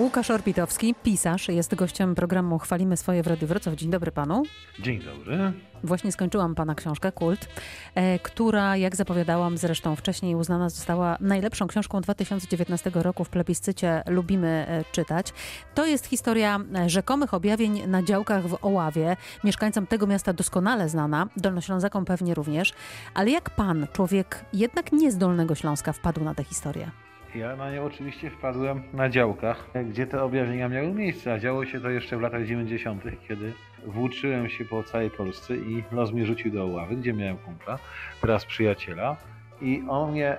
Łukasz Orbitowski, pisarz, jest gościem programu Chwalimy swoje w Radiu Wrocław. Dzień dobry panu. Dzień dobry. Właśnie skończyłam pana książkę Kult, e, która, jak zapowiadałam zresztą wcześniej, uznana została najlepszą książką 2019 roku w plebiscycie Lubimy e, czytać. To jest historia e, rzekomych objawień na działkach w Oławie. Mieszkańcom tego miasta doskonale znana, Dolnoślązakom pewnie również. Ale jak pan, człowiek jednak nie z Dolnego Śląska, wpadł na tę historię? Ja na nie oczywiście wpadłem na działkach, gdzie te objawienia miały miejsce, a działo się to jeszcze w latach 90., kiedy włóczyłem się po całej Polsce i los mnie rzucił do ławy, gdzie miałem kumpla, teraz przyjaciela i on mnie,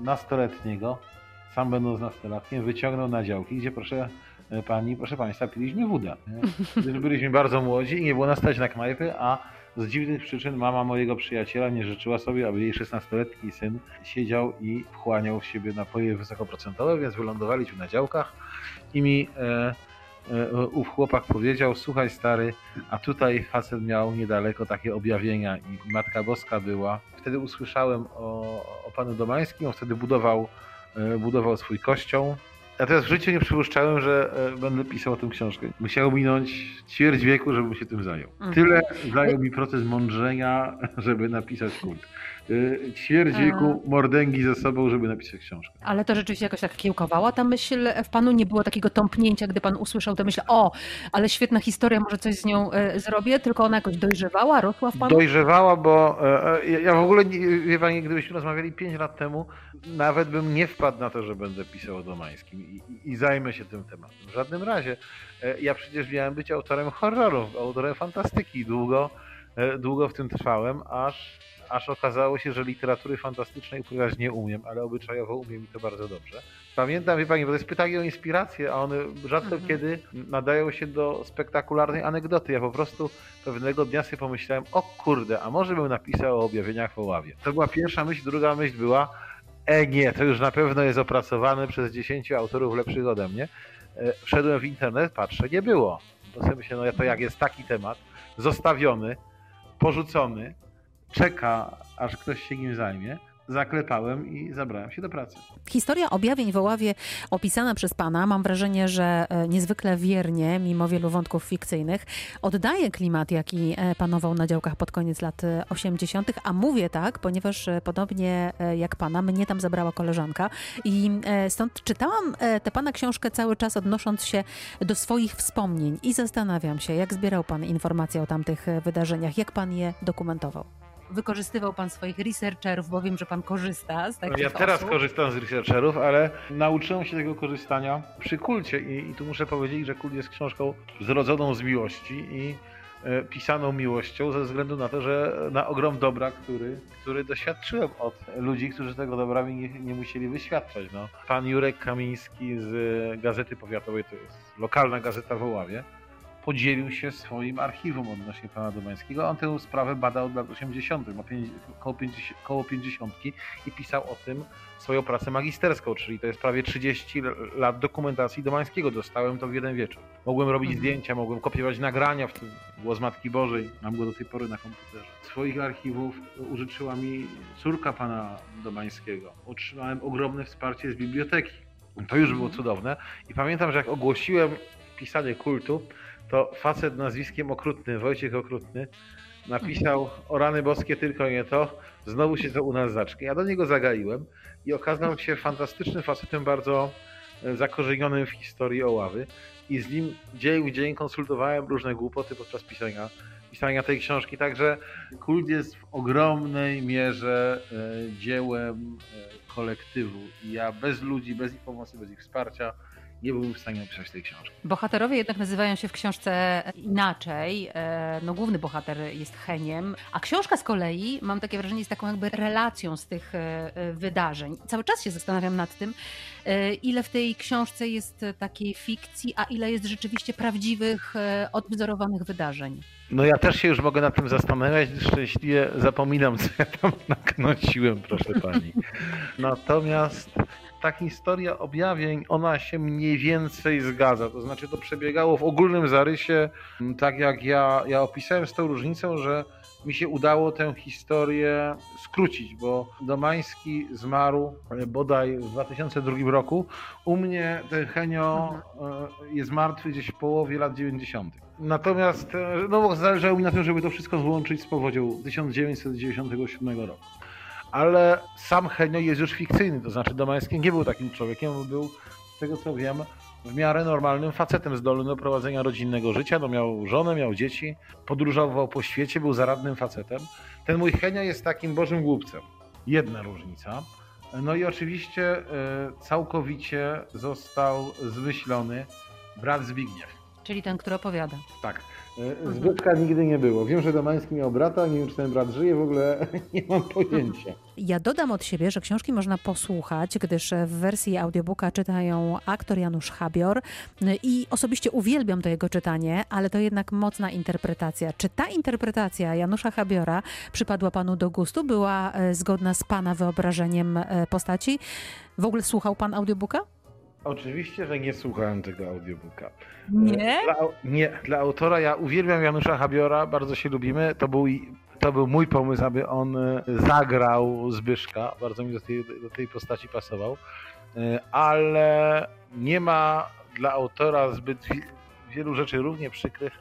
nastoletniego, sam będąc nastolatkiem, wyciągnął na działki, gdzie proszę pani, proszę państwa, piliśmy wódę. Byliśmy bardzo młodzi i nie było nas stać na knajpy, a z dziwnych przyczyn mama mojego przyjaciela nie życzyła sobie, aby jej 16-letni syn siedział i wchłaniał w siebie napoje wysokoprocentowe, więc wylądowaliśmy na działkach i mi e, e, ów chłopak powiedział, słuchaj stary, a tutaj facet miał niedaleko takie objawienia i Matka Boska była. Wtedy usłyszałem o, o panu Domańskim, on wtedy budował, e, budował swój kościół ja teraz w życiu nie przypuszczałem, że e, będę pisał o tym książkę. Musiało minąć ćwierć wieku, żebym się tym zajął. Mhm. Tyle zajął mi proces mądrzenia, żeby napisać kult. Y, ćwierć wieku mordęgi ze sobą, żeby napisać książkę. Ale to rzeczywiście jakoś tak kiełkowała ta myśl w panu? Nie było takiego tąpnięcia, gdy pan usłyszał tę myśl, o, ale świetna historia, może coś z nią y, zrobię, tylko ona jakoś dojrzewała, rosła w panu? Dojrzewała, bo e, e, ja w ogóle, wie pani, gdybyśmy rozmawiali 5 lat temu, nawet bym nie wpadł na to, że będę pisał o Domańskim i, i, zajmę się tym tematem. W żadnym razie. E, ja przecież miałem być autorem horrorów, autorem fantastyki. Długo, długo w tym trwałem, aż aż okazało się, że literatury fantastycznej uprawiać nie umiem, ale obyczajowo umiem i to bardzo dobrze. Pamiętam, wie Pani, bo to jest pytanie o inspirację, a one rzadko mhm. kiedy nadają się do spektakularnej anegdoty. Ja po prostu pewnego dnia sobie pomyślałem, o kurde, a może bym napisał o objawieniach w Oławie. To była pierwsza myśl, druga myśl była, e nie, to już na pewno jest opracowane przez 10 autorów lepszych ode mnie. E, wszedłem w internet, patrzę, nie było. To sobie myślę, no to jak jest taki temat, zostawiony, porzucony, czeka, aż ktoś się nim zajmie, zaklepałem i zabrałem się do pracy. Historia objawień w Oławie opisana przez pana, mam wrażenie, że e, niezwykle wiernie, mimo wielu wątków fikcyjnych, oddaje klimat, jaki e, panował na działkach pod koniec lat 80., a mówię tak, ponieważ e, podobnie jak pana, mnie tam zabrała koleżanka i stąd czytałam tę pana książkę cały czas odnosząc się do swoich wspomnień i zastanawiam się, jak zbierał pan informacje o tamtych wydarzeniach, jak pan je dokumentował wykorzystywał pan swoich researcherów, bo wiem, że pan korzysta z takich Ja teraz korzystam z researcherów, ale nauczyłem się tego korzystania przy kulcie i, i tu muszę powiedzieć, że kult jest książką zrodzoną z miłości i e, pisaną miłością ze względu na to, że na ogrom dobra, który, który doświadczyłem od ludzi, którzy tego dobra mi nie, nie musieli wyświadczać. No. Pan Jurek Kamiński z Gazety Powiatowej, to jest lokalna gazeta w Oławie, podzielił się swoim archiwum odnośnie pana Domańskiego. On tę sprawę badał od lat 80., ma koło, 50, koło 50 i pisał o tym swoją pracę magisterską, czyli to jest prawie 30 lat dokumentacji Domańskiego. Dostałem to w jeden wieczór. Mogłem robić mhm. zdjęcia, mogłem kopiować nagrania, w tym głos Matki Bożej, mam go do tej pory na komputerze. Swoich archiwów użyczyła mi córka pana Domańskiego. Otrzymałem ogromne wsparcie z biblioteki. To już było mhm. cudowne. I pamiętam, że jak ogłosiłem pisanie kultu, to facet nazwiskiem Okrutny, Wojciech Okrutny, napisał o rany boskie tylko nie to, znowu się to u nas zacznie. Ja do niego zagaiłem i okazał się fantastycznym facetem, bardzo e, zakorzenionym w historii Oławy. I z nim dzień w dzień konsultowałem różne głupoty podczas pisania, pisania tej książki, także kult jest w ogromnej mierze e, dziełem e, kolektywu. I ja bez ludzi, bez ich pomocy, bez ich wsparcia nie byłbym w stanie napisać tej książki. Bohaterowie jednak nazywają się w książce inaczej. E, no, główny bohater jest Heniem, a książka z kolei, mam takie wrażenie, jest taką jakby relacją z tych e, e, wydarzeń. Cały czas się zastanawiam nad tym, ile w tej książce jest takiej fikcji, a ile jest rzeczywiście prawdziwych, odwzorowanych wydarzeń. No ja też się już mogę nad tym zastanawiać, szczęśliwie zapominam, co ja tam naknociłem, proszę pani. Natomiast ta historia objawień, ona się mniej więcej zgadza. To znaczy, to przebiegało w ogólnym zarysie, tak jak ja, ja opisałem z tą różnicą, że mi się udało tę historię skrócić, bo Domański zmarł e, bodaj w 2002 roku. U mnie ten Henio e, jest martwy gdzieś w połowie lat 90. Natomiast e, no, zależało mi na tym, żeby to wszystko złączyć z powodzią 1997 roku. Ale sam Henio jest już fikcyjny, to znaczy Domański nie był takim człowiekiem, był, z tego co wiem, w miarę normalnym facetem zdolnym do prowadzenia rodzinnego życia. No miał żonę, miał dzieci, podróżował po świecie, był zaradnym facetem. Ten mój Henio jest takim bożym głupcem. Jedna różnica. No i oczywiście e, całkowicie został zmyślony brat Zbigniew. Czyli ten, który opowiada. Tak. E, Zbytka nigdy nie było. Wiem, że Domański miał brata, nie wiem, czy ten brat żyje, w ogóle nie mam pojęcia. Ja dodam od siebie, że książki można posłuchać, gdyż w wersji audiobooka czytają aktor Janusz Habior i osobiście uwielbiam to jego czytanie, ale to jednak mocna interpretacja. Czy ta interpretacja Janusza Habiora przypadła panu do gustu? Była e, zgodna z pana wyobrażeniem e, postaci? W ogóle słuchał pan audiobooka? Oczywiście, że nie słuchałem tego audiobooka. Nie? Dla, nie, dla autora ja uwielbiam Janusza Habiora, bardzo się lubimy. To był, to był mój pomysł, aby on e, zagrał Zbyszka. Bardzo mi do tej, do tej postaci pasował. E, ale nie ma dla autora zbyt wielu rzeczy równie przykrych,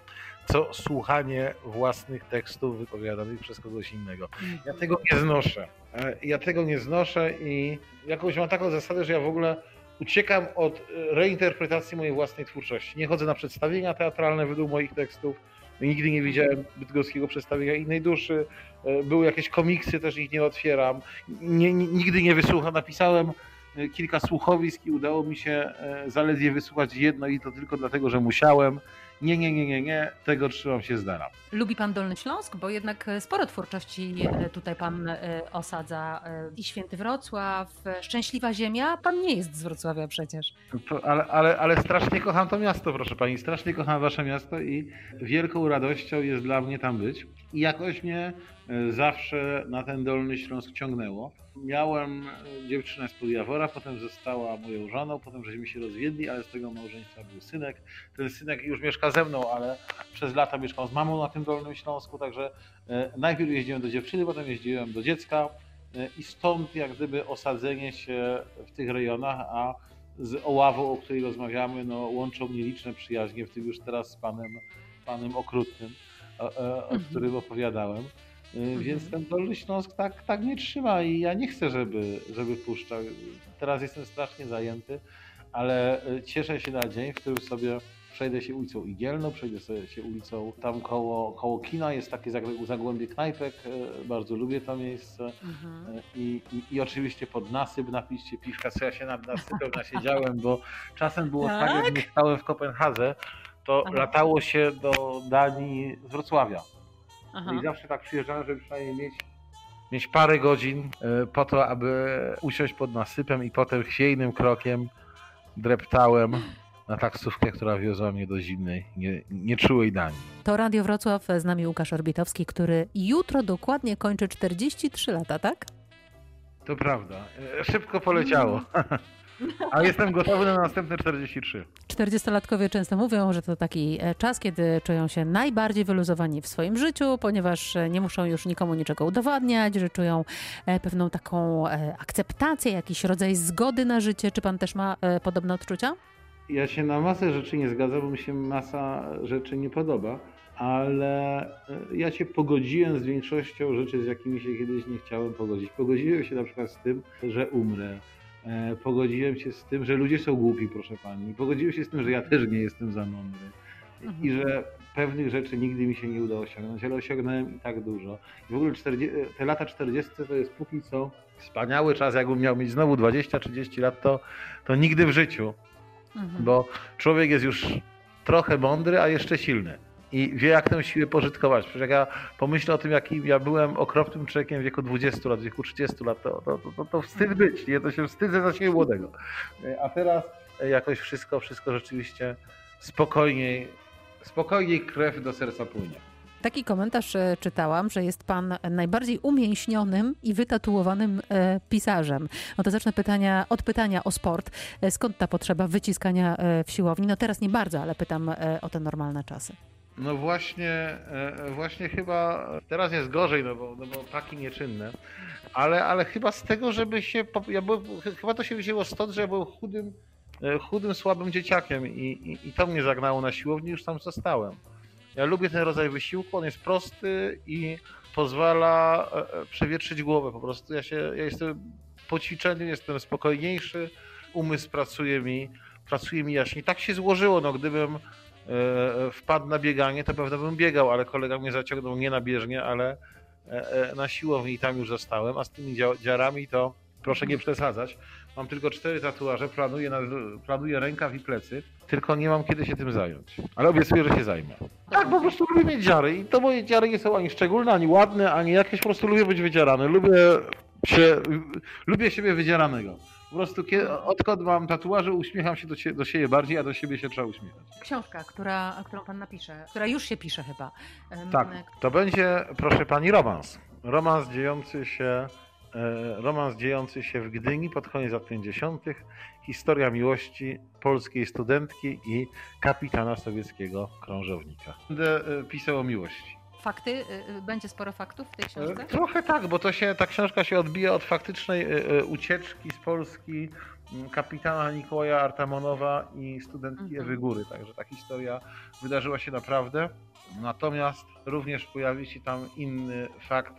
co słuchanie własnych tekstów wypowiadanych przez kogoś innego. Ja tego nie znoszę. E, ja tego nie znoszę i jakąś mam taką zasadę, że ja w ogóle uciekam od e, reinterpretacji mojej własnej twórczości. Nie chodzę na przedstawienia teatralne według moich tekstów. Nigdy nie widziałem bydgoskiego przedstawienia innej duszy. E, były jakieś komiksy, też ich nie otwieram. Nie, nigdy nie wysłucham. Napisałem e, kilka słuchowisk i udało mi się zaledwie wysłuchać jedno i to tylko dlatego, że musiałem. Nie, nie, nie, nie, nie, tego trzymam się z dala. Lubi pan Dolny Śląsk? Bo jednak e, sporo twórczości e, tutaj pan e, osadza. I Święty Wrocław, Szczęśliwa Ziemia. Pan nie jest z Wrocławia przecież. To, ale, ale, ale strasznie kocham to miasto, proszę pani. Strasznie kocham wasze miasto i wielką radością jest dla mnie tam być. I jakoś mnie zawsze na ten Dolny Śląsk ciągnęło. Miałem dziewczynę z Podjawora, potem została moją żoną, potem żeśmy się rozwiedli, ale z tego małżeństwa był synek. Ten synek już mieszka ze mną, ale przez lata mieszkał z mamą na tym Dolnym Śląsku, także e, najpierw jeździłem do dziewczyny, potem jeździłem do dziecka i stąd jak gdyby osadzenie się w tych rejonach, a z Oławą, o której rozmawiamy, no, łączą mnie liczne przyjaźnie, w tym już teraz z panem, panem Okrutnym, o, o mhm. którym opowiadałem. E, mhm. Więc ten Dolny Śląsk tak, tak mnie trzyma i ja nie chcę, żeby, żeby puszczał. Teraz jestem strasznie zajęty, ale cieszę się na dzień, w którym sobie przejdę się ulicą Igielną, przejdę sobie się ulicą tam koło, koło kina, jest takie zagłębie knajpek, e, bardzo lubię to miejsce mhm. I, i, i, oczywiście pod nasyp napić się piwka, co ja się nad nasypem nasiedziałem, bo czasem było tak, tak jak mieszkałem w Kopenhadze, to Aha. latało się do Danii z Wrocławia. Aha. I zawsze tak przyjeżdżałem, żeby przynajmniej mieć mieć parę godzin e, po to, aby usiąść pod nasypem i potem chwiejnym krokiem dreptałem na taksówkę, która wiozła mnie do zimnej, nie, nieczułej Danii. To Radio Wrocław, z nami Łukasz Orbitowski, który jutro dokładnie kończy 43 lata, tak? To prawda. E, szybko poleciało. A jestem gotowy na następne 43. 40-latkowie często mówią, że to taki e, czas, kiedy czują się najbardziej wyluzowani w swoim życiu, ponieważ e, nie muszą już nikomu niczego udowadniać, że czują pewną taką akceptację, jakiś rodzaj zgody na życie. Czy pan też ma podobne odczucia? ja się na masę rzeczy nie zgadzam, bo mi się masa rzeczy nie podoba, ale e, ja się pogodziłem z większością rzeczy, z jakimi się kiedyś nie chciałem pogodzić. Pogodziłem się na przykład z tym, że umrę. E, pogodziłem się z tym, że ludzie są głupi, proszę pani. Pogodziłem się z tym, że ja też nie jestem za mądry. I mhm. że pewnych rzeczy nigdy mi się nie udało osiągnąć, ale osiągnąłem i tak dużo. I w ogóle 40, te lata 40 to jest póki co wspaniały czas. Jakbym miał mieć znowu 20-30 lat, to, to nigdy w życiu. Mhm. Bo człowiek jest już trochę mądry, a jeszcze silny. I wie, jak tę siłę pożytkować. Przecież jak ja pomyślę o tym, jakim ja byłem okropnym człowiekiem w wieku 20 lat, w wieku 30 lat, to, to, to, to wstyd być, nie? To się wstydzę za siebie młodego. A teraz jakoś wszystko, wszystko rzeczywiście spokojniej, spokojniej krew do serca płynie. Taki komentarz e, czytałam, że jest pan najbardziej umięśnionym i wytatuowanym e, pisarzem. No to zacznę pytania, od pytania o sport. E, skąd ta potrzeba wyciskania w siłowni? No teraz nie bardzo, ale pytam o te normalne czasy. No właśnie, e, właśnie chyba teraz jest gorzej, no bo, no bo paki nieczynne, ale, ale chyba z tego, żeby się, ja byłem, chyba to się wzięło stąd, że ja byłem chudym, e, chudym, słabym dzieciakiem i, i, i to mnie zagnało na siłownię, już tam zostałem. Ja lubię ten rodzaj wysiłku, on jest prosty i pozwala e, e, przewietrzyć głowę po prostu. Ja się, ja jestem po ćwiczeniu, jestem spokojniejszy, umysł pracuje mi, pracuje mi jaśniej. Tak się złożyło, no gdybym e, wpadł na bieganie, to pewno bym biegał, ale kolega mnie zaciągnął nie na bieżnię, ale e, e, na siłowni i tam już zostałem, a z tymi dzia- dziarami to proszę nie przesadzać. Mam tylko cztery tatuaże, planuję, na, planuję rękaw i plecy, tylko nie mam kiedy się tym zająć. Ale obiecuję, że się zajmę. Tak, po prostu lubię mieć dziary i to moje dziary nie są ani szczególne, ani ładne, ani jakieś, po prostu lubię być wydzierany. Lubię się, lubię siebie wydzieranego. Po prostu kiedy, odkąd mam tatuaże, uśmiecham się do, cie, do siebie bardziej, a do siebie się trzeba uśmiechać. Książka, która, którą pan napisze, która już się pisze chyba. Tak, to będzie, proszę pani, romans. Romans dziejący się, e, romans dziejący się w Gdyni pod koniec lat 50. Historia miłości polskiej studentki i kapitana sowieckiego krążownika. Będę e, pisał o miłości. Fakty? Y, y, Będzie sporo faktów w tej książce? E, Trochę tak, bo to się, ta książka się odbija od faktycznej ucieczki z Polski m, kapitana Nikołaja Artamonowa i studentki Mhm. Ewy Góry. Także ta historia wydarzyła się naprawdę. Natomiast również pojawi się tam inny fakt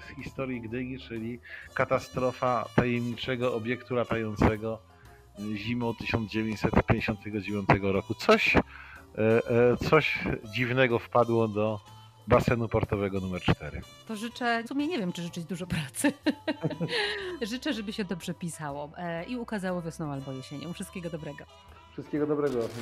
z historii Gdyni, czyli katastrofa tajemniczego obiektu latającego zimą 1959 roku. Coś, coś dziwnego wpadło do basenu portowego numer 4. To życzę, w sumie nie wiem, czy życzyć dużo pracy. życzę, żeby się dobrze pisało e, i ukazało wiosną albo jesienią. Wszystkiego dobrego. Wszystkiego dobrego.